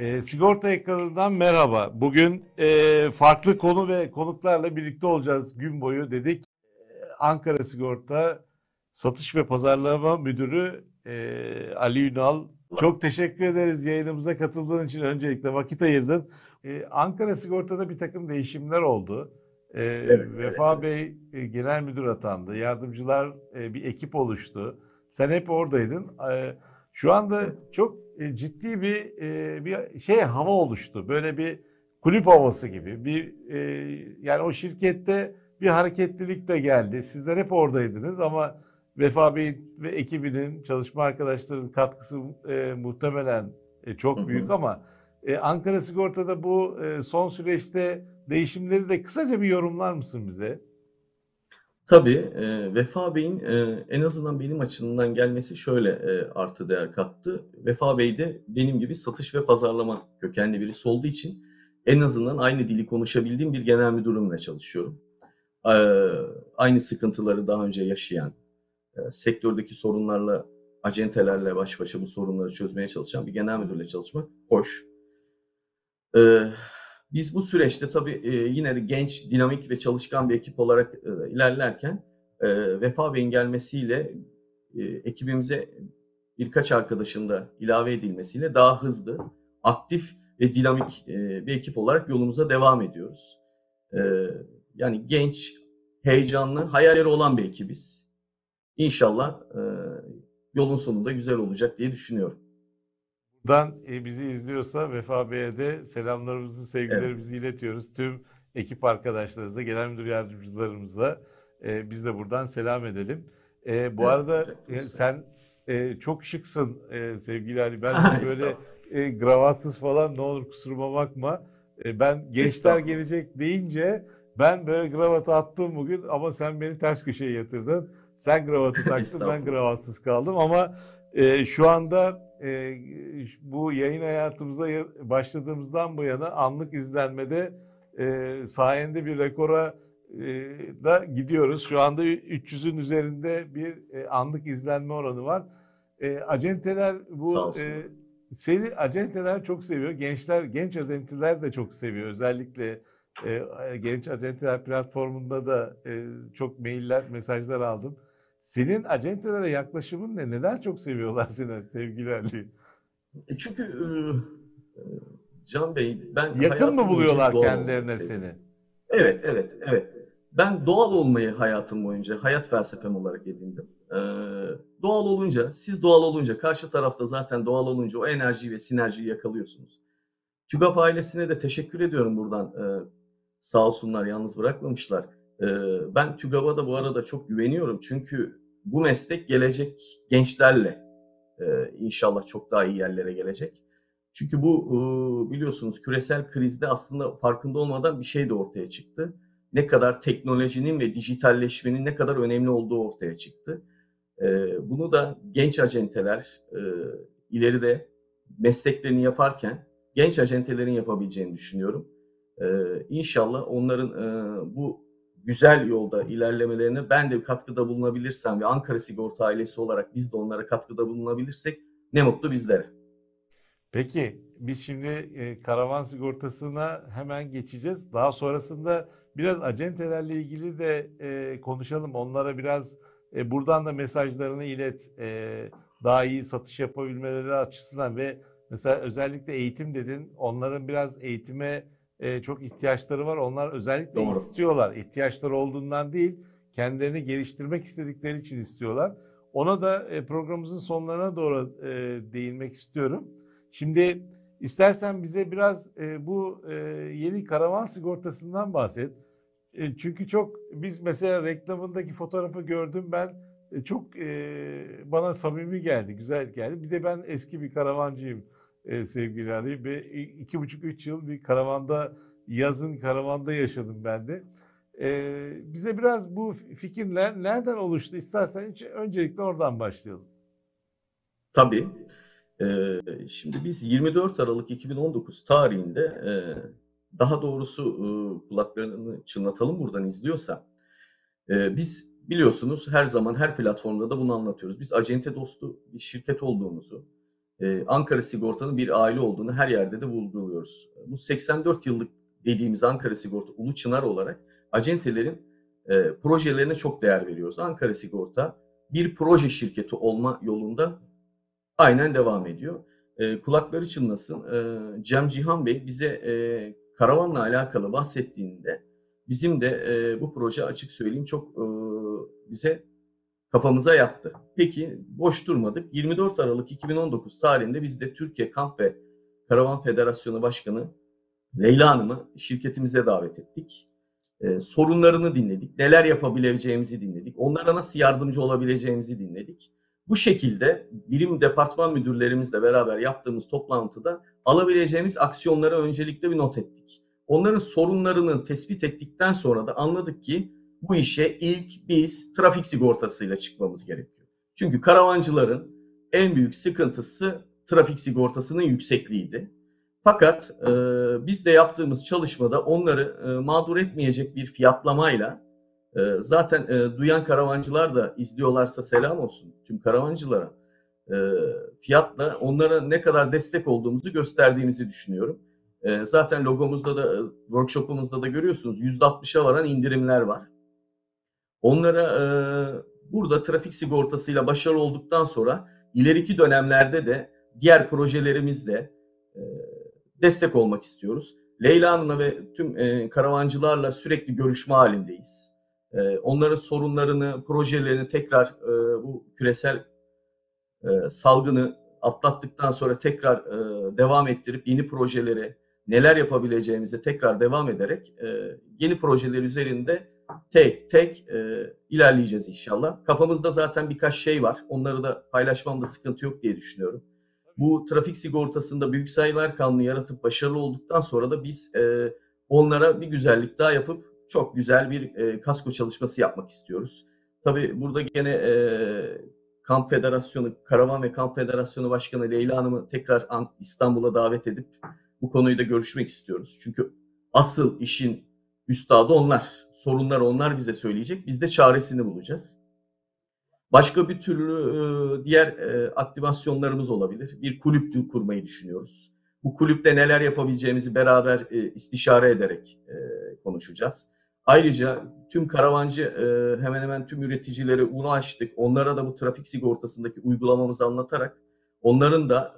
E, sigorta ekranından merhaba. Bugün e, farklı konu ve konuklarla birlikte olacağız gün boyu dedik. E, Ankara Sigorta Satış ve Pazarlama Müdürü e, Ali Ünal. Çok teşekkür ederiz yayınımıza katıldığın için öncelikle vakit ayırdın. E, Ankara Sigorta'da bir takım değişimler oldu. E, Evet, Vefa evet. Bey e, genel müdür atandı. Yardımcılar e, bir ekip oluştu. Sen hep oradaydın. E, şu anda çok e, ciddi bir e, bir şey hava oluştu. Böyle bir kulüp havası gibi. Bir e, yani o şirkette bir hareketlilik de geldi. Sizler hep oradaydınız ama Vefa Bey'in ve ekibinin çalışma arkadaşlarının katkısı e, muhtemelen e, çok büyük ama e, Ankara Sigorta'da bu e, son süreçte değişimleri de kısaca bir yorumlar mısın bize? Tabii e, Vefa Bey'in e, en azından benim açımdan gelmesi şöyle e, artı değer kattı. Vefa Bey de benim gibi satış ve pazarlama kökenli birisi olduğu için en azından aynı dili konuşabildiğim bir genel müdürümle çalışıyorum. E, aynı sıkıntıları daha önce yaşayan, e, sektördeki sorunlarla, acentelerle baş başa bu sorunları çözmeye çalışan bir genel müdürle çalışmak hoş. E, Biz bu süreçte tabii e, yine de genç, dinamik ve çalışkan bir ekip olarak e, ilerlerken e, Vefa Bey'in gelmesiyle ekibimize birkaç arkadaşın da ilave edilmesiyle daha hızlı, aktif ve dinamik bir ekip olarak yolumuza devam ediyoruz. Yani genç, heyecanlı, hayalleri olan bir ekibiz. İnşallah yolun sonunda güzel olacak diye düşünüyorum. Buradan e, bizi izliyorsa Vefa Bey'e de selamlarımızı, sevgilerimizi iletiyoruz. Tüm ekip arkadaşlarımıza, genel müdür yardımcılarımıza e, biz de buradan selam edelim. E, bu Evet, arada e, sen e, çok şıksın e, sevgili Ali. Ben de böyle e, gravatsız falan ne olur kusuruma bakma. E, ben gençler gelecek deyince ben böyle gravatı attım bugün ama sen beni ters köşeye yatırdın. Sen gravatı taktın ben gravatsız kaldım ama e, şu anda e, bu yayın hayatımıza ya- başladığımızdan bu yana anlık izlenmede e, sayende bir rekora e, da gidiyoruz. Şu anda 300'ün üzerinde bir e, anlık izlenme oranı var. E, acenteler bu e, seni acenteler çok seviyor. Gençler, genç acenteler de çok seviyor. Özellikle e, genç acenteler platformunda da e, çok mailler, mesajlar aldım. Senin acentelere yaklaşımın ne? Neden çok seviyorlar seni sevgili Ali? E Çünkü e, Can Bey ben Yakın mı buluyorlar kendilerine seni? Evet, evet, evet. Ben doğal olmayı hayatım boyunca hayat felsefem olarak edindim. Ee, doğal olunca, siz doğal olunca, karşı tarafta zaten doğal olunca o enerjiyi ve sinerjiyi yakalıyorsunuz. TÜGAP ailesine de teşekkür ediyorum buradan. Ee, sağ olsunlar, yalnız bırakmamışlar. Ee, ben TÜGAP'a da bu arada çok güveniyorum. Çünkü bu meslek gelecek gençlerle e, inşallah çok daha iyi yerlere gelecek. Çünkü bu e, biliyorsunuz küresel krizde aslında farkında olmadan bir şey de ortaya çıktı. Ne kadar teknolojinin ve dijitalleşmenin ne kadar önemli olduğu ortaya çıktı. E, Bunu da genç acenteler ileride mesleklerini yaparken genç acentelerin yapabileceğini düşünüyorum. İnşallah onların bu güzel yolda ilerlemelerine ben de katkıda bulunabilirsem ve Ankara Sigorta ailesi olarak biz de onlara katkıda bulunabilirsek ne mutlu bizlere. Peki biz şimdi e, karavan sigortasına hemen geçeceğiz. Daha sonrasında biraz acentelerle ilgili de e, konuşalım. Onlara biraz e, buradan da mesajlarını ilet. E, daha iyi satış yapabilmeleri açısından ve mesela özellikle eğitim dedin. Onların biraz eğitime e, çok ihtiyaçları var. Onlar özellikle Doğru. istiyorlar. İhtiyaçları olduğundan değil, kendilerini geliştirmek istedikleri için istiyorlar. Ona da e, programımızın sonlarına doğru e, değinmek istiyorum. Şimdi istersen bize biraz e, bu e, yeni karavan sigortasından bahset. E, çünkü çok biz mesela reklamındaki fotoğrafı gördüm ben e, çok e, bana samimi geldi, güzel geldi. Bir de ben eski bir karavancıyım e, sevgili Ali. Ve iki buçuk üç yıl bir karavanda yazın karavanda yaşadım ben de. E, bize biraz bu fikirler nereden oluştu? İstersen hiç öncelikle oradan başlayalım. Tabii. Ee, şimdi biz 24 Aralık 2019 tarihinde e, daha doğrusu e, kulaklarını çınlatalım buradan izliyorsa e, biz biliyorsunuz her zaman her platformda da bunu anlatıyoruz. Biz acente dostu bir şirket olduğumuzu, e, Ankara Sigorta'nın bir aile olduğunu her yerde de vurguluyoruz. Bu 84 yıllık dediğimiz Ankara Sigorta Ulu Çınar olarak acentelerin e, projelerine çok değer veriyoruz. Ankara Sigorta bir proje şirketi olma yolunda aynen devam ediyor. E, kulakları çınlasın. E, Cem Cihan Bey bize karavanla alakalı bahsettiğinde bizim de bu proje açık söyleyeyim çok bize kafamıza yattı. Peki boş durmadık. 24 Aralık 2019 tarihinde biz de Türkiye Kamp ve Karavan Federasyonu Başkanı Leyla Hanım'ı şirketimize davet ettik. Ee, sorunlarını dinledik. Neler yapabileceğimizi dinledik. Onlara nasıl yardımcı olabileceğimizi dinledik. Bu şekilde birim departman müdürlerimizle beraber yaptığımız toplantıda alabileceğimiz aksiyonlara öncelikle bir not ettik. Onların sorunlarını tespit ettikten sonra da anladık ki bu işe ilk biz trafik sigortasıyla çıkmamız gerekiyor. Çünkü karavancıların en büyük sıkıntısı trafik sigortasının yüksekliğiydi. Fakat e, biz de yaptığımız çalışmada onları e, mağdur etmeyecek bir fiyatlamayla e, zaten e, duyan karavancılar da izliyorlarsa selam olsun tüm karavancılara. E, fiyatla onlara ne kadar destek olduğumuzu gösterdiğimizi düşünüyorum. E, zaten logomuzda da workshopumuzda da görüyorsunuz %60'a varan indirimler var. Onlara e, burada trafik sigortasıyla başarılı olduktan sonra ileriki dönemlerde de diğer projelerimizle e, destek olmak istiyoruz. Leyla Hanım'la ve tüm e, karavancılarla sürekli görüşme halindeyiz. E, onların sorunlarını, projelerini tekrar e, bu küresel e, salgını atlattıktan sonra tekrar e, devam ettirip yeni projelere neler yapabileceğimize tekrar devam ederek e, yeni projeler üzerinde tek tek e, ilerleyeceğiz inşallah. Kafamızda zaten birkaç şey var. Onları da paylaşmamda sıkıntı yok diye düşünüyorum. Bu trafik sigortasında büyük sayılar kanunu yaratıp başarılı olduktan sonra da biz e, onlara bir güzellik daha yapıp çok güzel bir e, kasko çalışması yapmak istiyoruz. Tabii burada gene e, Kamp Federasyonu, Karavan ve Kamp Federasyonu Başkanı Leyla Hanım'ı tekrar İstanbul'a davet edip bu konuyu da görüşmek istiyoruz. Çünkü asıl işin üstadı onlar. Sorunlar onlar bize söyleyecek. Biz de çaresini bulacağız. Başka bir türlü e, diğer e, aktivasyonlarımız olabilir. Bir kulüp kurmayı düşünüyoruz. Bu kulüpte neler yapabileceğimizi beraber e, istişare ederek konuşacağız. Ayrıca tüm karavancı hemen hemen tüm üreticilere ulaştık. Onlara da bu trafik sigortasındaki uygulamamızı anlatarak onların da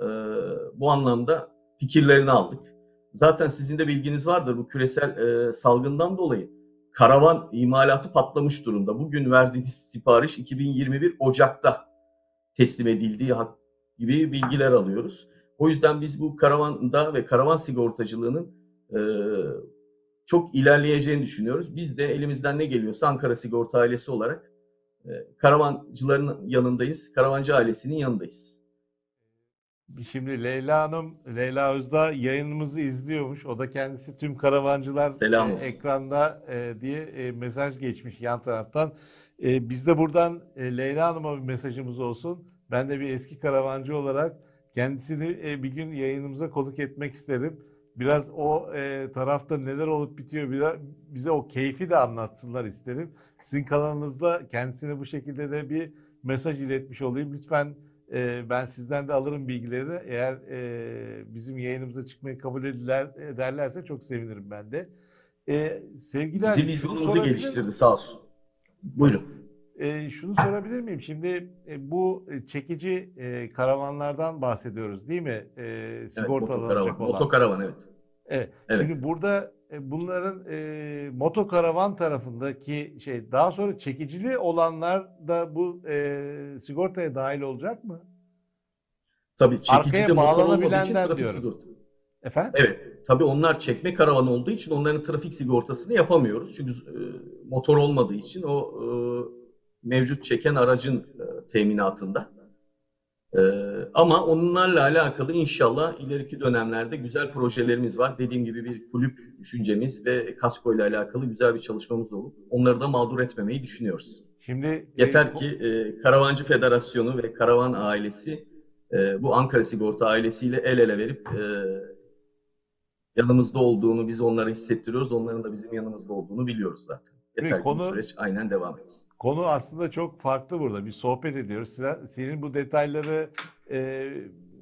bu anlamda fikirlerini aldık. Zaten sizin de bilginiz vardır bu küresel salgından dolayı karavan imalatı patlamış durumda. Bugün verdiğiniz sipariş 2021 Ocak'ta teslim edildiği gibi bilgiler alıyoruz. O yüzden biz bu karavanda ve karavan sigortacılığının e, çok ilerleyeceğini düşünüyoruz. Biz de elimizden ne geliyorsa Ankara Sigorta ailesi olarak e, karavancıların yanındayız. Karavancı ailesinin yanındayız. Şimdi Leyla Hanım, Leyla Özdağ yayınımızı izliyormuş. O da kendisi tüm karavancılar Selam e, olsun. ekranda e, diye e, mesaj geçmiş yan taraftan. E, biz de buradan e, Leyla Hanım'a bir mesajımız olsun. Ben de bir eski karavancı olarak kendisini e, bir gün yayınımıza konuk etmek isterim. Biraz o e, tarafta neler olup bitiyor biraz, bize o keyfi de anlatsınlar isterim. Sizin kanalınızda kendisine bu şekilde de bir mesaj iletmiş olayım. Lütfen e, ben sizden de alırım bilgileri. Eğer e, bizim yayınımıza çıkmayı kabul ediler, ederlerse çok sevinirim ben de. E, sevgili Bizim vizyonumuzu geliştirdi sağ olsun. Buyurun. E, şunu sorabilir miyim? Şimdi e, bu çekici e, karavanlardan bahsediyoruz değil mi? E, sigortalanacak evet, olan. Motokaravan evet. Evet. evet. Şimdi burada e, bunların e, motokaravan tarafındaki şey daha sonra çekicili olanlar da bu e, sigortaya dahil olacak mı? Tabii çekici de motor olmadığı için trafik diyorum. sigorta. Efendim? Evet. Tabii onlar çekme karavan olduğu için onların trafik sigortasını yapamıyoruz. Çünkü e, motor olmadığı için o e, mevcut çeken aracın e, teminatında. Ee, ama onlarla alakalı inşallah ileriki dönemlerde güzel projelerimiz var. Dediğim gibi bir kulüp düşüncemiz ve kasko ile alakalı güzel bir çalışmamız olup onları da mağdur etmemeyi düşünüyoruz. Şimdi yeter e, ki e, Karavancı Federasyonu ve Karavan ailesi e, bu Ankara Sigorta ailesiyle el ele verip e, yanımızda olduğunu biz onlara hissettiriyoruz. Onların da bizim yanımızda olduğunu biliyoruz zaten. Yeter ki konu, süreç aynen devam etsin. Konu aslında çok farklı burada. Bir sohbet ediyoruz. Senin bu detayları e,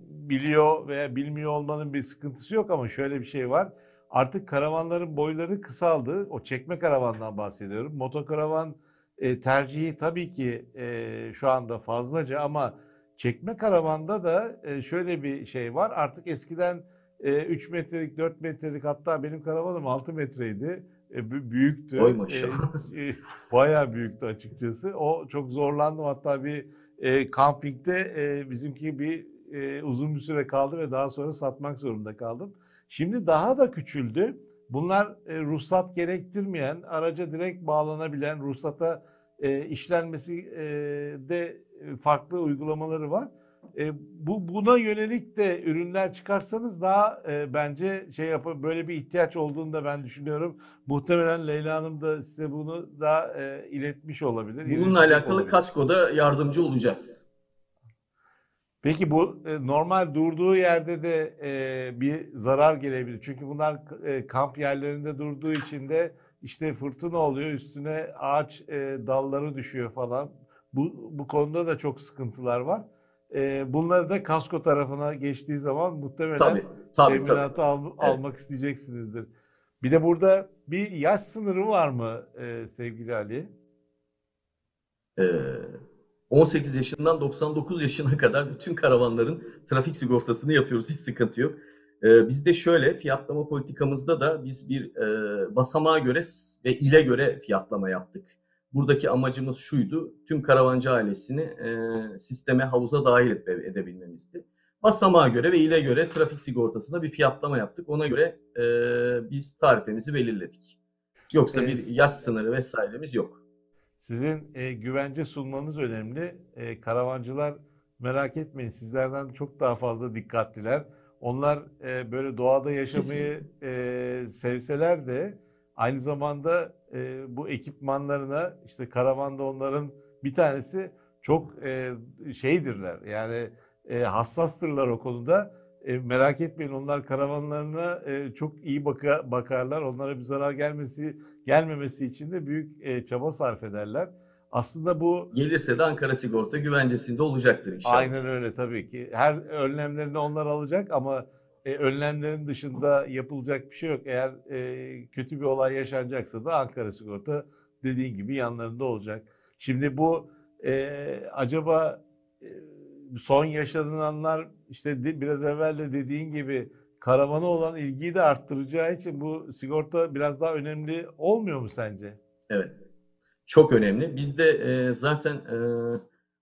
biliyor veya bilmiyor olmanın bir sıkıntısı yok ama şöyle bir şey var. Artık karavanların boyları kısaldı. O çekme karavandan bahsediyorum. Motokaravan e, tercihi tabii ki e, şu anda fazlaca ama çekme karavanda da e, şöyle bir şey var. Artık eskiden e, 3 metrelik, 4 metrelik hatta benim karavanım 6 metreydi. E, büyüktü. Oy maşallah. E, e, bayağı büyüktü açıkçası. O çok zorlandım. Hatta bir e, kampingde e, bizimki bir e, uzun bir süre kaldı ve daha sonra satmak zorunda kaldım. Şimdi daha da küçüldü. Bunlar e, ruhsat gerektirmeyen, araca direkt bağlanabilen, ruhsata e, işlenmesi e, de farklı uygulamaları var. E, bu buna yönelik de ürünler çıkarsanız daha e, bence şey yapın böyle bir ihtiyaç olduğunu da ben düşünüyorum. Muhtemelen Leyla Hanım da size bunu da e, iletmiş olabilir. Bununla alakalı olabilir. kaskoda yardımcı olacağız. Peki bu e, normal durduğu yerde de e, bir zarar gelebilir. Çünkü bunlar e, kamp yerlerinde durduğu için de işte fırtına oluyor, üstüne ağaç e, dalları düşüyor falan. Bu bu konuda da çok sıkıntılar var. E, bunları da kasko tarafına geçtiği zaman muhtemelen tabii, tabii, teminatı tabii. Al, evet. almak isteyeceksinizdir. Bir de burada bir yaş sınırı var mı e, sevgili Ali? Ee, 18 yaşından 99 yaşına kadar bütün karavanların trafik sigortasını yapıyoruz. Hiç sıkıntı yok. Ee, bizde şöyle fiyatlama politikamızda da biz bir e, basamağa göre ve ile göre fiyatlama yaptık. Buradaki amacımız şuydu, tüm karavancı ailesini e, sisteme, havuza dahil edebilmemizdi. Basamağa göre ve ile göre trafik sigortasında bir fiyatlama yaptık. Ona göre e, biz tarifemizi belirledik. Yoksa bir yaş sınırı vesairemiz yok. Sizin e, güvence sunmanız önemli. E, karavancılar merak etmeyin sizlerden çok daha fazla dikkatliler. Onlar e, böyle doğada yaşamayı e, sevseler de aynı zamanda e, bu ekipmanlarına işte karavanda onların bir tanesi çok e, şeydirler yani e, hassastırlar o konuda. E, merak etmeyin onlar karavanlarına e, çok iyi baka, bakarlar. Onlara bir zarar gelmesi gelmemesi için de büyük e, çaba sarf ederler. Aslında bu gelirse de Ankara Sigorta güvencesinde olacaktır inşallah. Aynen öyle tabii ki. Her önlemlerini onlar alacak ama e, önlemlerin dışında yapılacak bir şey yok. Eğer e, kötü bir olay yaşanacaksa da Ankara Sigorta dediğin gibi yanlarında olacak. Şimdi bu e, acaba e, son yaşananlar işte de, biraz evvel de dediğin gibi karavana olan ilgiyi de arttıracağı için bu sigorta biraz daha önemli olmuyor mu sence? Evet. Çok önemli. Biz de e, zaten e,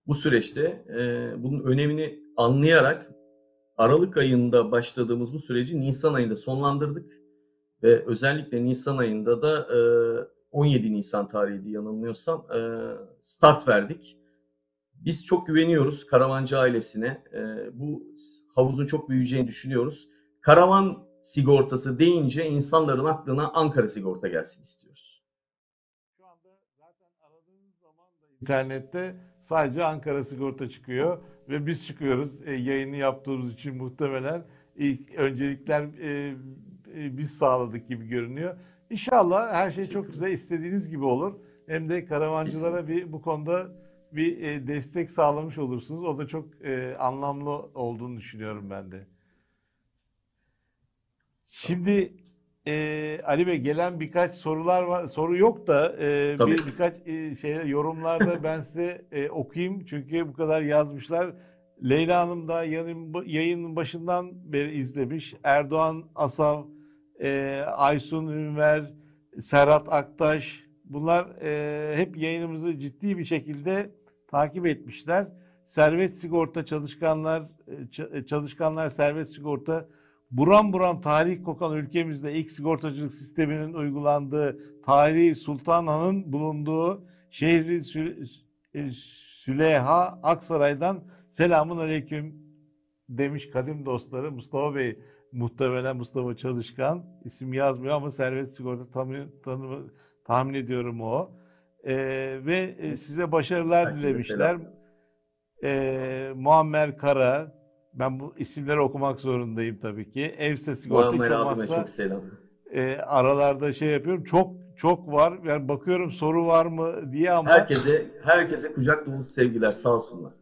bu süreçte e, bunun önemini anlayarak Aralık ayında başladığımız bu süreci Nisan ayında sonlandırdık. Ve özellikle Nisan ayında da 17 Nisan tarihiydi yanılmıyorsam start verdik. Biz çok güveniyoruz karavancı ailesine. Bu havuzun çok büyüyeceğini düşünüyoruz. Karavan sigortası deyince insanların aklına Ankara sigorta gelsin istiyoruz. Şu anda zaten aradığınız zaman da internette sadece Ankara sigorta çıkıyor ve biz çıkıyoruz e, yayını yaptığımız için muhtemelen ilk öncelikler e, e, biz sağladık gibi görünüyor. İnşallah her şey çok güzel istediğiniz gibi olur. Hem de karavancılara bir bu konuda bir e, destek sağlamış olursunuz. O da çok e, anlamlı olduğunu düşünüyorum ben de. Şimdi e, Ali Bey gelen birkaç sorular var. Soru yok da e, bir birkaç e, şey yorumlarda ben size e, okuyayım çünkü bu kadar yazmışlar. Leyla Hanım da yayın, yayının başından beri izlemiş. Erdoğan Asav, e, Aysun Ünver, Serhat Aktaş bunlar e, hep yayınımızı ciddi bir şekilde takip etmişler. Servet sigorta çalışkanlar, e, çalışkanlar servet sigorta buram buram tarih kokan ülkemizde ilk sigortacılık sisteminin uygulandığı tarihi Sultanhan'ın bulunduğu şehri Sü e, Süleyha Aksaray'dan selamun aleyküm demiş kadim dostları Mustafa Bey muhtemelen Mustafa Çalışkan isim yazmıyor ama servet sigorta tahmin, tanımı, tahmin ediyorum o. Ee, ve e, size başarılar Herkese dilemişler. Ee, Muammer Kara, ben bu isimleri okumak zorundayım tabii ki. Evse sigorta hiç olmazsa çok selam. E, aralarda şey yapıyorum. Çok çok var. Yani bakıyorum soru var mı diye ama herkese herkese kucak dolusu sevgiler sağ olsunlar.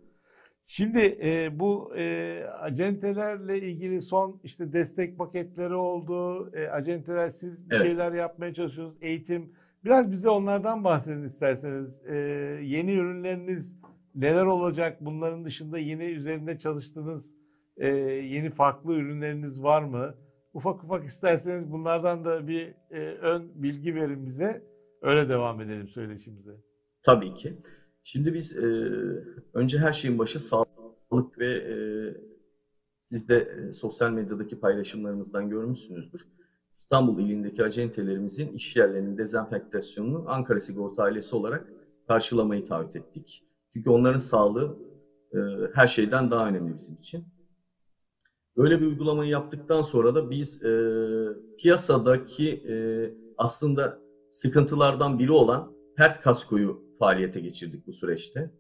Şimdi e, bu e, acentelerle ilgili son işte destek paketleri oldu. E, acenteler siz bir Evet. şeyler yapmaya çalışıyorsunuz. Eğitim. Biraz bize onlardan bahsedin isterseniz. E, yeni ürünleriniz neler olacak? Bunların dışında yeni üzerinde çalıştığınız e, yeni farklı ürünleriniz var mı? Ufak ufak isterseniz bunlardan da bir e, ön bilgi verin bize. Öyle devam edelim söyleşimize. Tabii ki. Şimdi biz e, önce her şeyin başı sağlık ve e, siz de e, sosyal medyadaki paylaşımlarımızdan görmüşsünüzdür. İstanbul ilindeki acentelerimizin iş yerlerinin dezenfektasyonunu Ankara Sigorta ailesi olarak karşılamayı taahhüt ettik. Çünkü onların sağlığı e, her şeyden daha önemli bizim için. Böyle bir uygulamayı yaptıktan sonra da biz e, piyasadaki e, aslında sıkıntılardan biri olan pert kaskoyu faaliyete geçirdik bu süreçte.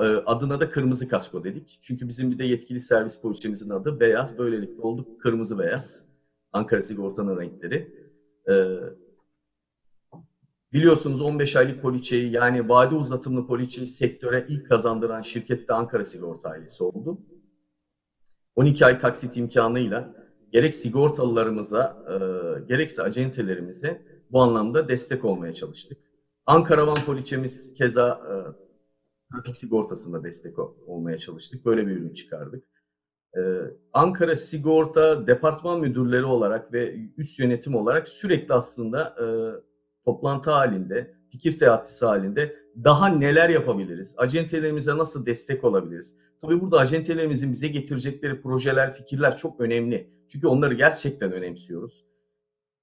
E, adına da kırmızı kasko dedik. Çünkü bizim bir de yetkili servis poliçemizin adı beyaz. Böylelikle olduk kırmızı beyaz. Ankara Sigorta'nın renkleri. E, biliyorsunuz 15 aylık poliçeyi yani vade uzatımlı poliçeyi sektöre ilk kazandıran şirket de Ankara Sigorta ailesi oldu. 12 ay taksit imkanıyla gerek sigortalılarımıza e, gerekse acentelerimize bu anlamda destek olmaya çalıştık. Ankara Van poliçemiz keza e, trafik sigortasında destek ol- olmaya çalıştık. Böyle bir ürün çıkardık. E, Ankara Sigorta Departman Müdürleri olarak ve üst yönetim olarak sürekli aslında e, toplantı halinde, fikir teatisi halinde daha neler yapabiliriz? Acentelerimize nasıl destek olabiliriz? Tabii burada acentelerimizin bize getirecekleri projeler, fikirler çok önemli. Çünkü onları gerçekten önemsiyoruz.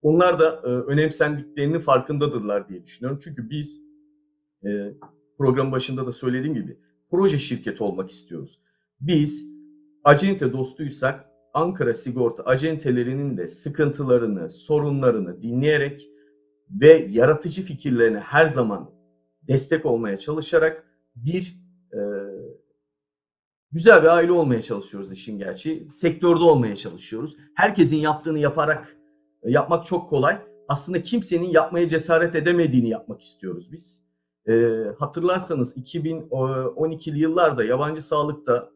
Onlar da e, önemsendiklerinin farkındadırlar diye düşünüyorum. Çünkü biz e, programın başında da söylediğim gibi proje şirketi olmak istiyoruz. Biz acente dostuysak Ankara Sigorta acentelerinin de sıkıntılarını, sorunlarını dinleyerek ve yaratıcı fikirlerine her zaman destek olmaya çalışarak bir e, güzel bir aile olmaya çalışıyoruz işin gerçeği. Sektörde olmaya çalışıyoruz. Herkesin yaptığını yaparak e, yapmak çok kolay. Aslında kimsenin yapmaya cesaret edemediğini yapmak istiyoruz biz. E, hatırlarsanız 2012'li yıllarda yabancı sağlıkta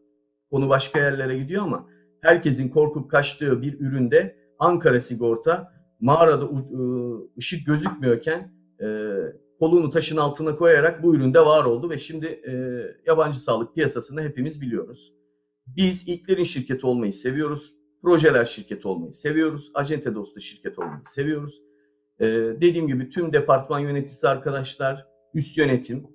konu başka yerlere gidiyor ama herkesin korkup kaçtığı bir üründe Ankara Sigorta mağarada ı, ışık gözükmüyorken e, kolunu taşın altına koyarak bu üründe var oldu ve şimdi e, yabancı sağlık piyasasını hepimiz biliyoruz. Biz ilklerin şirketi olmayı seviyoruz. Projeler şirketi olmayı seviyoruz. Acente dostu şirket olmayı seviyoruz. E, dediğim gibi tüm departman yöneticisi arkadaşlar, üst yönetim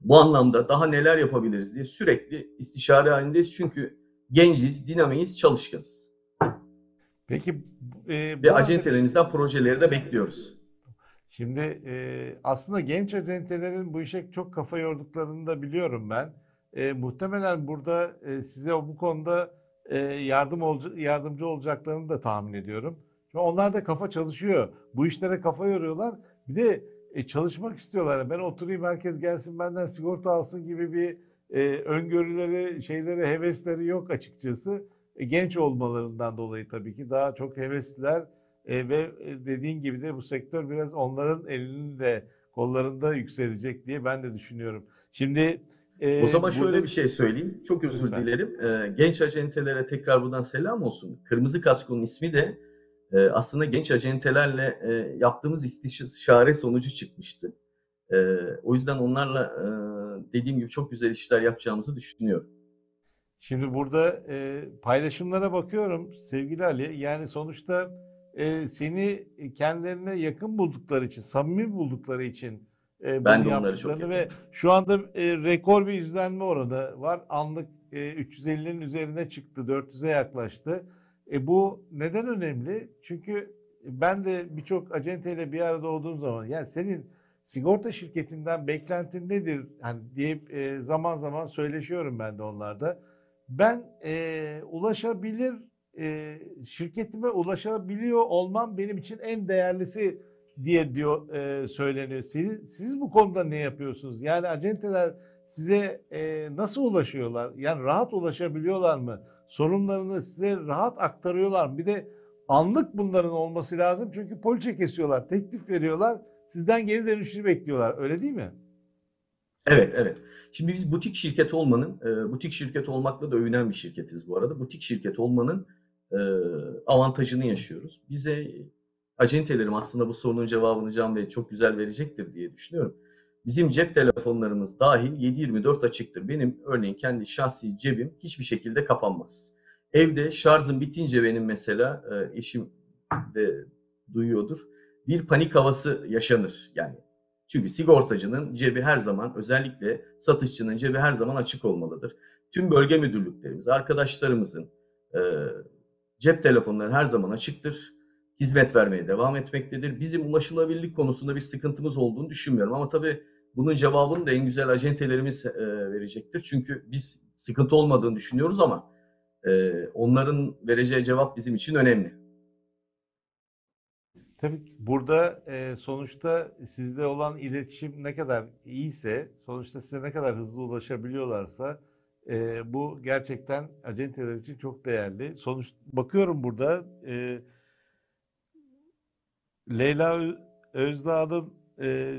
bu anlamda daha neler yapabiliriz diye sürekli istişare halindeyiz. Çünkü genciz, dinamiyiz, çalışkanız. Peki e, Ve acentelerimizden projeleri de bekliyoruz. Şimdi e, aslında genç acentelerin bu işe çok kafa yorduklarını da biliyorum ben. E, muhtemelen burada e, size bu konuda e, yardım olca- yardımcı olacaklarını da tahmin ediyorum. Çünkü onlar da kafa çalışıyor. Bu işlere kafa yoruyorlar. Bir de e, çalışmak istiyorlar. Ben oturayım herkes gelsin benden sigorta alsın gibi bir e, öngörüleri, şeyleri, hevesleri yok açıkçası. E, genç olmalarından dolayı tabii ki daha çok hevesliler. E, ve e, dediğin gibi de bu sektör biraz onların elinin de kollarında yükselecek diye ben de düşünüyorum. Şimdi e, O zaman şöyle burada- bir şey söyleyeyim. Çok özür Lütfen. dilerim. Ee, genç acentelere tekrar buradan selam olsun. Kırmızı Kasko'nun ismi de e, aslında genç acentelerle e, yaptığımız istişare sonucu çıkmıştı. E, o yüzden onlarla e, dediğim gibi çok güzel işler yapacağımızı düşünüyorum. Şimdi burada e, paylaşımlara bakıyorum sevgili Ali. Yani sonuçta e, seni kendilerine yakın buldukları için, samimi buldukları için e, Ben bunu de onları çok ve şu anda e, rekor bir izlenme oranı var. Anlık e, 350'nin üzerine çıktı, 400'e yaklaştı. E, bu neden önemli? Çünkü ben de birçok acenteyle bir arada olduğum zaman, yani senin sigorta şirketinden beklentin nedir? Hani diye e, zaman zaman söyleşiyorum ben de onlarda. Ben e, ulaşabilir e, şirketime ulaşabiliyor olmam benim için en değerlisi diye diyor e, söyleniyor. Siz, siz bu konuda ne yapıyorsunuz? Yani acenteler size e, nasıl ulaşıyorlar? Yani rahat ulaşabiliyorlar mı? Sorunlarını size rahat aktarıyorlar mı? Bir de anlık bunların olması lazım çünkü poliçe kesiyorlar, teklif veriyorlar, sizden geri dönüşünü bekliyorlar. Öyle değil mi? Evet, evet. Şimdi biz butik şirket olmanın, e, butik şirket olmakla da övünen bir şirketiz bu arada. Butik şirket olmanın e, avantajını yaşıyoruz. Bize acentelerim aslında bu sorunun cevabını Can Bey çok güzel verecektir diye düşünüyorum. Bizim cep telefonlarımız dahil 7-24 açıktır. Benim örneğin kendi şahsi cebim hiçbir şekilde kapanmaz. Evde şarjım bitince benim mesela e, eşim de duyuyordur. Bir panik havası yaşanır yani. Çünkü sigortacının cebi her zaman özellikle satışçının cebi her zaman açık olmalıdır. Tüm bölge müdürlüklerimiz, arkadaşlarımızın e, cep telefonları her zaman açıktır. Hizmet vermeye devam etmektedir. Bizim ulaşılabilirlik konusunda bir sıkıntımız olduğunu düşünmüyorum. Ama tabii bunun cevabını da en güzel acentelerimiz e, verecektir. Çünkü biz sıkıntı olmadığını düşünüyoruz ama e, onların vereceği cevap bizim için önemli. Tabii ki burada e, sonuçta sizde olan iletişim ne kadar iyiyse, sonuçta size ne kadar hızlı ulaşabiliyorlarsa e, bu gerçekten acenteler için çok değerli. Sonuç bakıyorum burada e, Leyla Özdağ'ın e,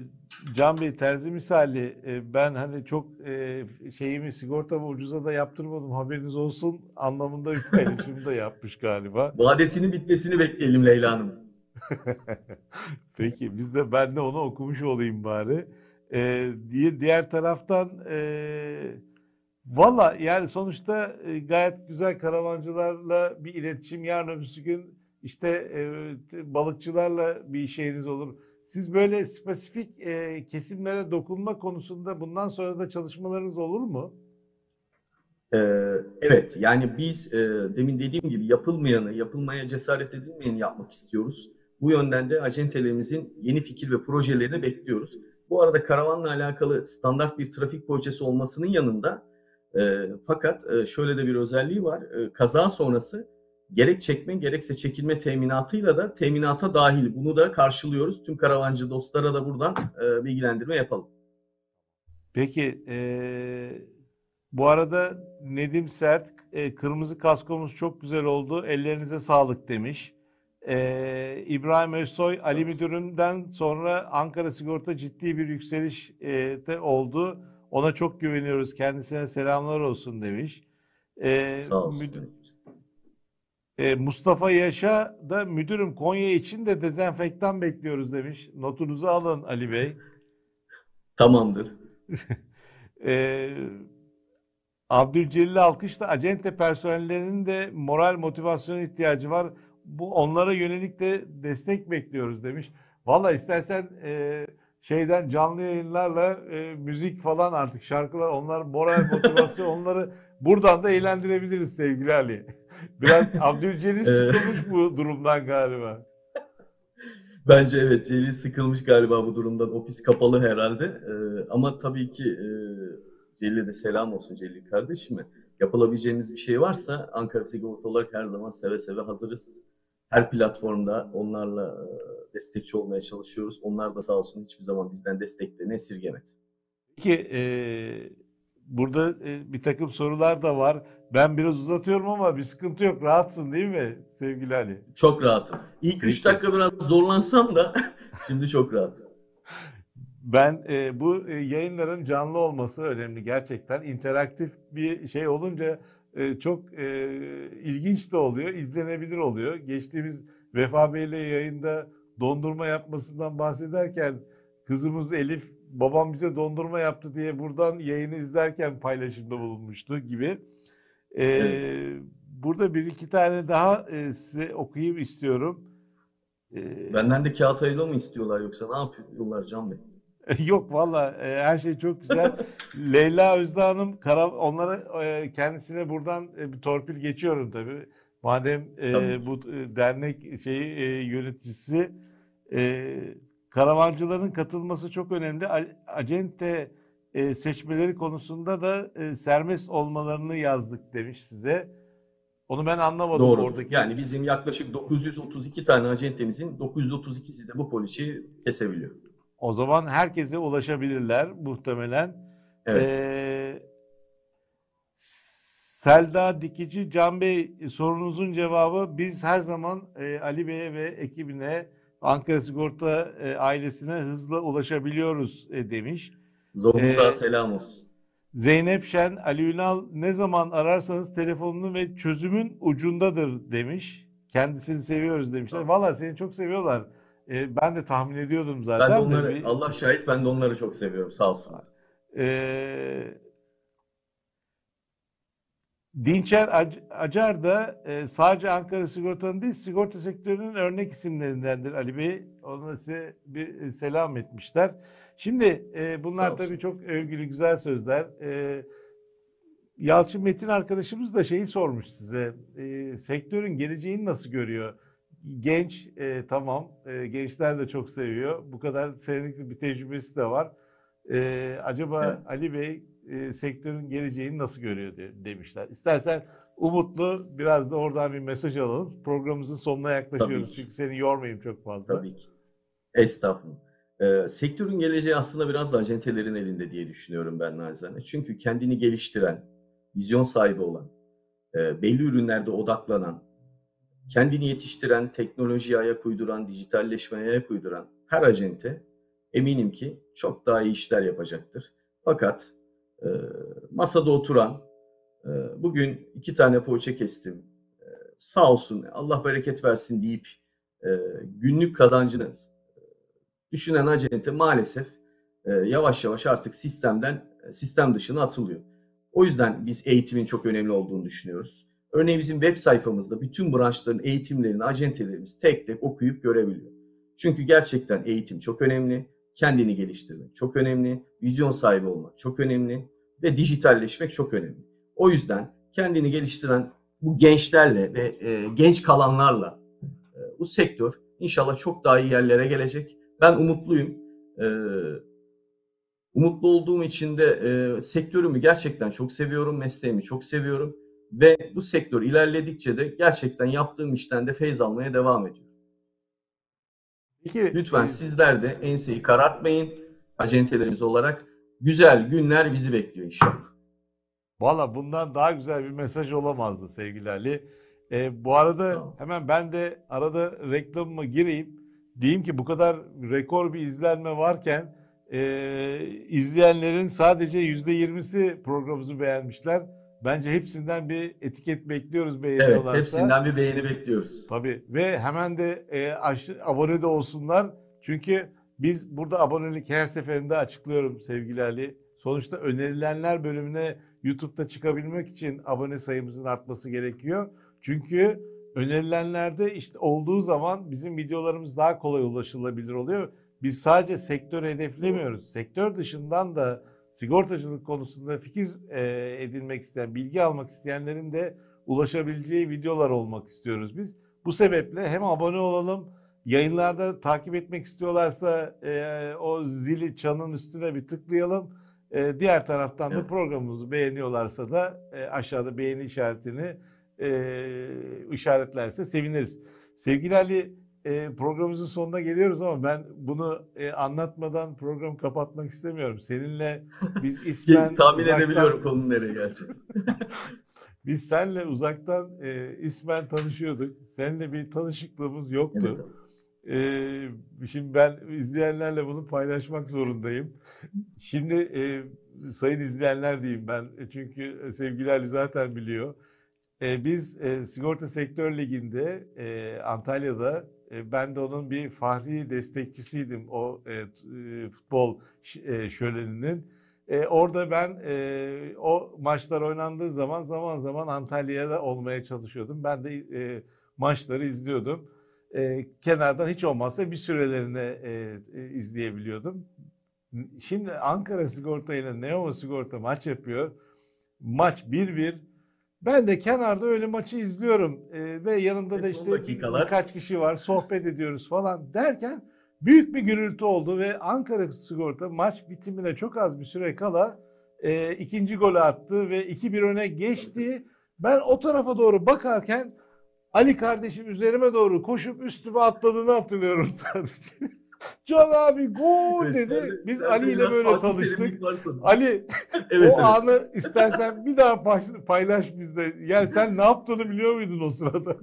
Can Bey terzi misali e, ben hani çok e, şeyimi sigortamı ucuza da yaptırmadım haberiniz olsun anlamında bir paylaşım da yapmış galiba. Vadesinin bitmesini bekleyelim Leyla Hanım. Peki biz de ben de onu okumuş olayım bari. Ee, diye diğer taraftan e, valla yani sonuçta e, gayet güzel karavancılarla bir iletişim yarın öbürsü gün işte e, balıkçılarla bir şeyiniz olur. Siz böyle spesifik e, kesimlere dokunma konusunda bundan sonra da çalışmalarınız olur mu? Ee, evet, yani biz e, demin dediğim gibi yapılmayanı, yapılmaya cesaret edilmeyeni yapmak istiyoruz. Bu yönden de acentelerimizin yeni fikir ve projelerini bekliyoruz. Bu arada karavanla alakalı standart bir trafik projesi olmasının yanında e, fakat e, şöyle de bir özelliği var. E, kaza sonrası gerek çekme gerekse çekilme teminatıyla da teminata dahil. Bunu da karşılıyoruz. Tüm karavancı dostlara da buradan e, bilgilendirme yapalım. Peki eee, bu arada Nedim Sert e, kırmızı kaskomuz çok güzel oldu. Ellerinize sağlık demiş. Eee, İbrahim Özsoy Ali Müdürü'nden sonra Ankara Sigorta ciddi bir yükseliş e, oldu. Ona çok güveniyoruz. Kendisine selamlar olsun demiş. Sağ olsun. müdür- e, Mustafa Yaşa da müdürüm Konya için de dezenfektan bekliyoruz demiş. Notunuzu alın Ali Bey. Tamamdır. Ee, Abdülcelil Alkış da acente personellerinin de moral motivasyon ihtiyacı var. Bu onlara yönelik de destek bekliyoruz demiş. Valla istersen e, şeyden canlı yayınlarla e, müzik falan artık şarkılar onlar moral motivasyon onları buradan da eğlendirebiliriz sevgili Ali. Biraz Abdülcelil sıkılmış bu durumdan galiba. Bence evet Celil sıkılmış galiba bu durumdan. Ofis kapalı herhalde. Ee, ama tabii ki e, Celil'e de selam olsun Celil kardeşime. Yapılabileceğimiz bir şey varsa Ankara Sigorta olarak her zaman seve seve hazırız. Her platformda onlarla destekçi olmaya çalışıyoruz. Onlar da sağ olsun hiçbir zaman bizden desteklerini esirgemedi. Peki e, burada e, bir takım sorular da var. Ben biraz uzatıyorum ama bir sıkıntı yok. Rahatsın değil mi sevgili Ali? Çok rahatım. İlk 3 Peki. dakika biraz zorlansam da şimdi çok rahatım. Ben e, bu e, yayınların canlı olması önemli gerçekten. İnteraktif bir şey olunca e, çok e, ilginç de oluyor, izlenebilir oluyor. Geçtiğimiz Vefa Bey'le yayında dondurma yapmasından bahsederken kızımız Elif babam bize dondurma yaptı diye buradan yayını izlerken paylaşımda bulunmuştu gibi. E, Evet. Burada bir iki tane daha e, size okuyayım istiyorum. E, Benden de kağıt ayıla mı istiyorlar yoksa ne yapıyorlar Can Bey? Yok valla e, her şey çok güzel. Leyla Özda Hanım kara, onlara e, kendisine buradan e, bir torpil geçiyorum tabii. Madem e, Tabii. bu e, dernek şeyi e, yöneticisi e, karavancıların katılması çok önemli. A- Acente e, seçmeleri konusunda da e, serbest olmalarını yazdık demiş size. Onu ben anlamadım Doğru. oradaki. Yani bizim yaklaşık 932 tane acentemizin 932'si de bu poliçeyi kesebiliyor. O zaman herkese ulaşabilirler muhtemelen. Evet. Ee, Selda Dikici, Can Bey sorunuzun cevabı biz her zaman e, Ali Bey'e ve ekibine Ankara Sigorta e, ailesine hızla ulaşabiliyoruz e, demiş. Zonguldak'a ee, selam olsun. Zeynep Şen, Ali Ünal ne zaman ararsanız telefonunu ve çözümün ucundadır demiş. Kendisini seviyoruz demişler. Valla seni çok seviyorlar. Ee, ben de tahmin ediyordum zaten. Ben de onları, de. Allah şahit ben de onları çok seviyorum. Sağ olsunlar. Ee, Dinçer Acar da e, sadece Ankara Sigorta'nın değil, sigorta sektörünün örnek isimlerindendir Ali Bey. Ona size bir e, selam etmişler. Şimdi e, bunlar tabii çok övgülü güzel sözler. Yalçın Metin arkadaşımız da şeyi sormuş size. sektörün geleceğini nasıl görüyor? Genç tamam, gençler de çok seviyor. Bu kadar senelik bir tecrübesi de var. acaba evet. Ali Bey e, sektörün geleceğini nasıl görüyor de, demişler. İstersen umutlu biraz da oradan bir mesaj alalım. Programımızın sonuna yaklaşıyoruz çünkü seni yormayayım çok fazla. Tabii ki. Estağfurullah. Ee, sektörün geleceği aslında biraz da acentelerin elinde diye düşünüyorum ben naçizane. Çünkü kendini geliştiren, vizyon sahibi olan, e, belli ürünlerde odaklanan, kendini yetiştiren, teknolojiye ayak uyduran, dijitalleşmeye ayak uyduran her acente eminim ki çok daha iyi işler yapacaktır. Fakat e, masada oturan, e, bugün iki tane poğaça kestim, e, sağ olsun Allah bereket versin deyip e, günlük kazancını e, düşünen acente maalesef e, yavaş yavaş artık sistemden sistem dışına atılıyor. O yüzden biz eğitimin çok önemli olduğunu düşünüyoruz. Örneğin bizim web sayfamızda bütün branşların eğitimlerini acentelerimiz tek tek okuyup görebiliyor. Çünkü gerçekten eğitim çok önemli kendini geliştirmek çok önemli, vizyon sahibi olmak çok önemli ve dijitalleşmek çok önemli. O yüzden kendini geliştiren bu gençlerle ve e, genç kalanlarla e, bu sektör inşallah çok daha iyi yerlere gelecek. Ben umutluyum. E, umutlu olduğum için de e, sektörümü gerçekten çok seviyorum, mesleğimi çok seviyorum ve bu sektör ilerledikçe de gerçekten yaptığım işten de feyz almaya devam ediyorum. Peki, Lütfen e, sizler de enseyi karartmayın. Acentelerimiz olarak güzel günler bizi bekliyor inşallah. Valla bundan daha güzel bir mesaj olamazdı sevgili Ali. E, bu arada hemen ben de arada reklamıma gireyim. Diyeyim ki bu kadar rekor bir izlenme varken e, izleyenlerin sadece yüzde yirmisi programımızı beğenmişler. Bence hepsinden bir etiket bekliyoruz beğeniyorlarsa. Evet hepsinden bir beğeni bekliyoruz. Tabii ve hemen de e, aşı, abone de olsunlar. Çünkü biz burada abonelik her seferinde açıklıyorum sevgili Ali. Sonuçta önerilenler bölümüne YouTube'da çıkabilmek için abone sayımızın artması gerekiyor. Çünkü önerilenlerde işte olduğu zaman bizim videolarımız daha kolay ulaşılabilir oluyor. Biz sadece sektör hedeflemiyoruz. Sektör dışından da sigortacılık konusunda fikir e, edinmek isteyen, bilgi almak isteyenlerin de ulaşabileceği videolar olmak istiyoruz biz. Bu sebeple hem abone olalım, yayınlarda takip etmek istiyorlarsa e, o zili çanın üstüne bir tıklayalım. E, diğer taraftan da programımızı beğeniyorlarsa da e, aşağıda beğeni işaretini e, işaretlerse seviniriz. Sevgili Ali e, programımızın sonuna geliyoruz ama ben bunu e, anlatmadan programı kapatmak istemiyorum. Seninle biz ismen... Tahmin uzaktan, edebiliyorum konunun nereye gelecek. biz seninle uzaktan e, ismen tanışıyorduk. Seninle bir tanışıklığımız yoktu. Evet. E, şimdi ben izleyenlerle bunu paylaşmak zorundayım. Şimdi e, sayın izleyenler diyeyim ben çünkü sevgili Ali zaten biliyor. E, biz e, Sigorta Sektör Ligi'nde e, Antalya'da e, ben de onun bir fahri destekçisiydim o e, futbol şöleninin. E, orada ben e, o maçlar oynandığı zaman zaman zaman Antalya'da olmaya çalışıyordum. Ben de e, maçları izliyordum. E, kenardan hiç olmazsa bir sürelerini e, e, izleyebiliyordum. Şimdi Ankara Sigorta ile Neova Sigorta maç yapıyor. Maç 1-1 ben de kenarda öyle maçı izliyorum ee, ve yanımda da işte dakikalar. birkaç kişi var sohbet ediyoruz falan derken büyük bir gürültü oldu ve Ankara Sigorta maç bitimine çok az bir süre kala e, ikinci golü attı ve 2-1 öne geçti. Ben o tarafa doğru bakarken Ali kardeşim üzerime doğru koşup üstüme atladığını hatırlıyorum sadece. Can abi gol dedi. Biz Ali ile böyle tanıştık. Ali evet, o evet. anı istersen bir daha paylaş bizde. Yani sen ne yaptığını biliyor muydun o sırada?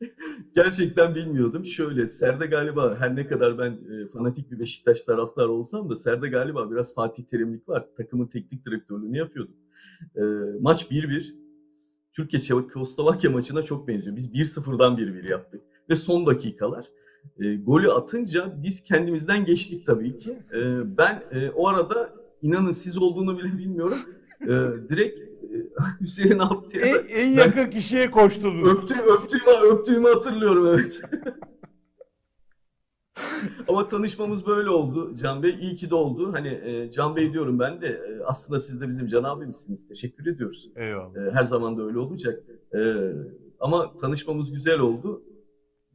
Gerçekten bilmiyordum. Şöyle Serde galiba her ne kadar ben e, fanatik bir Beşiktaş taraftar olsam da Serde galiba biraz Fatih Terimlik var. Takımın teknik direktörlüğünü yapıyordum. E, maç 1-1. Türkiye Çekoslovakya maçına çok benziyor. Biz 1-0'dan 1-1 yaptık. Ve son dakikalar. E, golü atınca biz kendimizden geçtik tabii ki. E, ben e, o arada inanın siz olduğunu bile bilmiyorum. E, direkt Hüseyin Altı'ya en, en yakın kişiye koştunuz. Öptüğüm, öptüğümü, öptüğümü hatırlıyorum evet. Ama tanışmamız böyle oldu Can Bey. İyi ki de oldu. Hani e, Can Bey diyorum ben de e, aslında siz de bizim Can abimizsiniz. Teşekkür ediyoruz. Eyvallah. E, her zaman da öyle olacak. E, ama tanışmamız güzel oldu.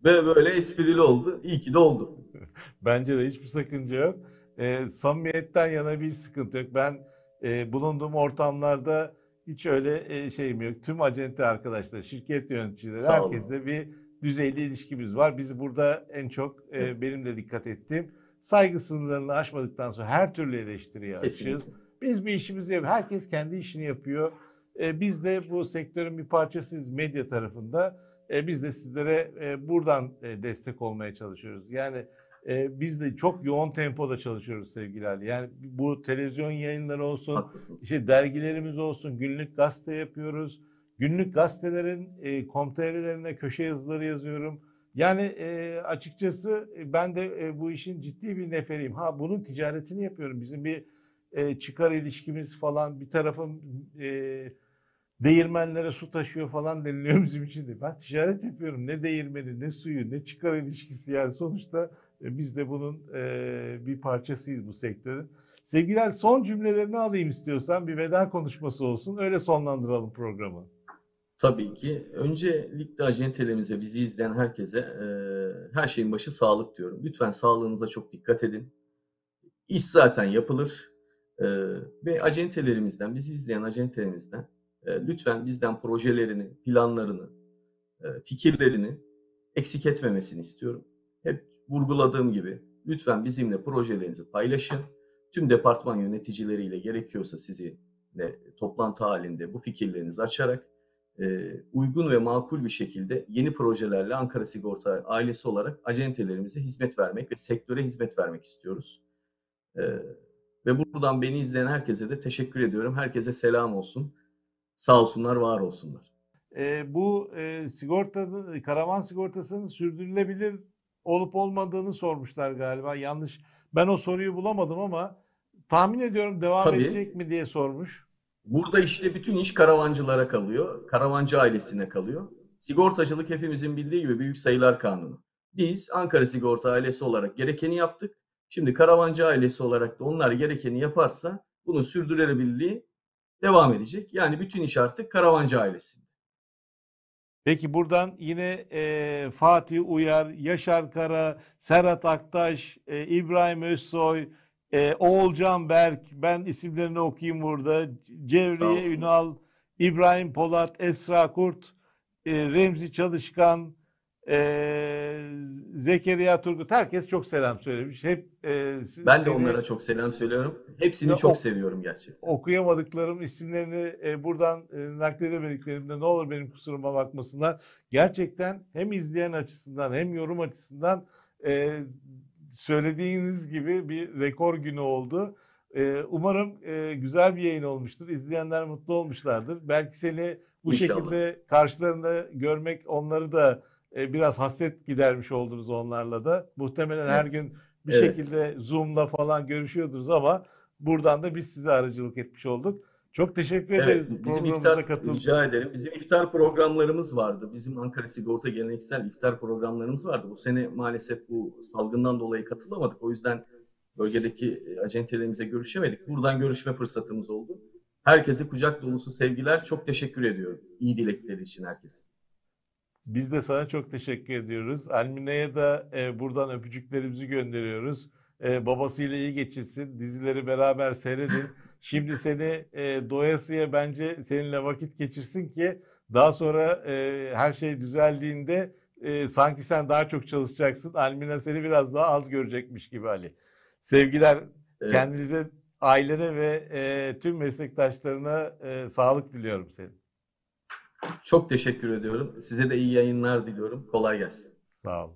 Ve böyle esprili oldu. İyi ki de oldu. Bence de hiçbir sakınca yok. E, samimiyetten yana bir sıkıntı yok. Ben e, bulunduğum ortamlarda hiç öyle e, şeyim yok. Tüm acente arkadaşlar, şirket yöneticileri, herkesle bir düzeyli ilişkimiz var. Biz burada en çok e, benim de dikkat ettiğim saygı sınırlarını aşmadıktan sonra her türlü eleştiriye açığız. Biz bir işimizi yapıyoruz. Herkes kendi işini yapıyor. E, biz de bu sektörün bir parçasıyız medya tarafında. E, biz de sizlere e, buradan e, destek olmaya çalışıyoruz. Yani e, biz de çok yoğun tempoda çalışıyoruz sevgili Ali. Yani bu televizyon yayınları olsun, işte dergilerimiz olsun, günlük gazete yapıyoruz. Günlük gazetelerin e, komterilerine köşe yazıları yazıyorum. Yani e, açıkçası ben de e, bu işin ciddi bir neferiyim. Ha bunun ticaretini yapıyorum. Bizim bir e, çıkar ilişkimiz falan bir tarafım e, değirmenlere su taşıyor falan deniliyor bizim için de. Ben ticaret yapıyorum. Ne değirmeni, ne suyu, ne çıkar ilişkisi yani sonuçta e, biz de bunun e, bir parçasıyız bu sektörün. Sevgiler son cümlelerini alayım istiyorsan bir veda konuşması olsun. Öyle sonlandıralım programı. Tabii ki. Öncelikle acentelerimize, bizi izleyen herkese e, her şeyin başı sağlık diyorum. Lütfen sağlığınıza çok dikkat edin. İş zaten yapılır. Ve acentelerimizden, bizi izleyen acentelerimizden e, lütfen bizden projelerini, planlarını, e, fikirlerini eksik etmemesini istiyorum. Hep vurguladığım gibi lütfen bizimle projelerinizi paylaşın. Tüm departman yöneticileriyle gerekiyorsa sizi de toplantı halinde bu fikirlerinizi açarak e, uygun ve makul bir şekilde yeni projelerle Ankara Sigorta ailesi olarak acentelerimize hizmet vermek ve sektöre hizmet vermek istiyoruz. E, ve buradan beni izleyen herkese de teşekkür ediyorum. Herkese selam olsun. Sağ olsunlar, var olsunlar. E, bu e, sigortanın, karavan sigortasının sürdürülebilir olup olmadığını sormuşlar galiba. Yanlış. Ben o soruyu bulamadım ama tahmin ediyorum devam Tabii. edecek mi diye sormuş. Burada işte bütün iş karavancılara kalıyor. Karavancı ailesine kalıyor. Sigortacılık hepimizin bildiği gibi büyük sayılar kanunu. Biz Ankara Sigorta ailesi olarak gerekeni yaptık. Şimdi karavancı ailesi olarak da onlar gerekeni yaparsa bunun sürdürülebilirliği devam edecek. Yani bütün iş artık karavancı ailesinde. Peki buradan yine e, Fatih Uyar, Yaşar Kara, Serhat Aktaş, e, İbrahim Özsoy, e, Oğulcan Berk, ben isimlerini okuyayım burada. Cevriye Ünal, İbrahim Polat, Esra Kurt, e, Remzi Çalışkan, e, Zekeriya Turgut herkes çok selam söylemiş. Hep e, Ben de onlara çok selam söylüyorum. Hepsini ya, çok ok, seviyorum gerçekten. Okuyamadıklarım isimlerini e, buradan e, nakledemediklerimde ne olur benim kusuruma bakmasınlar. Gerçekten hem izleyen açısından hem yorum açısından e, söylediğiniz gibi bir rekor günü oldu. E, umarım e, güzel bir yayın olmuştur. İzleyenler mutlu olmuşlardır. Belki seni bu İnşallah. şekilde karşılarında görmek onları da e, biraz hasret gidermiş oldunuz onlarla da. Muhtemelen her gün bir evet. şekilde Zoom'la falan görüşüyordunuz ama buradan da biz size aracılık etmiş olduk. Çok teşekkür evet, ederiz. Bizim iftar, katıldı. rica ederim. Bizim iftar programlarımız vardı. Bizim Ankara Sigorta geleneksel iftar programlarımız vardı. Bu sene maalesef bu salgından dolayı katılamadık. O yüzden bölgedeki e, acentelerimize görüşemedik. Buradan görüşme fırsatımız oldu. Herkese kucak dolusu sevgiler. Çok teşekkür ediyorum. İyi dilekleri için herkesin. Biz de sana çok teşekkür ediyoruz. Almine'ye de e, buradan öpücüklerimizi gönderiyoruz. E, babasıyla iyi geçirsin. Dizileri beraber seyredin. Şimdi seni e, doyasıya bence seninle vakit geçirsin ki daha sonra e, her şey düzeldiğinde e, sanki sen daha çok çalışacaksın. Almina seni biraz daha az görecekmiş gibi Ali. Sevgiler evet. kendinize, ailene ve e, tüm meslektaşlarına e, sağlık diliyorum senin. Çok teşekkür ediyorum. Size de iyi yayınlar diliyorum. Kolay gelsin. Sağ olun.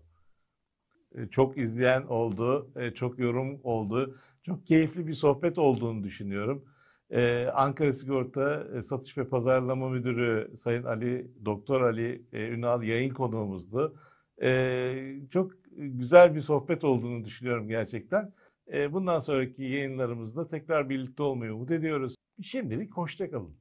E, çok izleyen oldu, e, çok yorum oldu. Çok keyifli bir sohbet olduğunu düşünüyorum. Ee, Ankara Sigorta e, Satış ve Pazarlama Müdürü Sayın Ali Doktor Ali e, Ünal yayın konuğumuzdu. Çok güzel bir sohbet olduğunu düşünüyorum gerçekten. Bundan sonraki yayınlarımızda tekrar birlikte olmayı umut ediyoruz. Şimdilik hoşçakalın.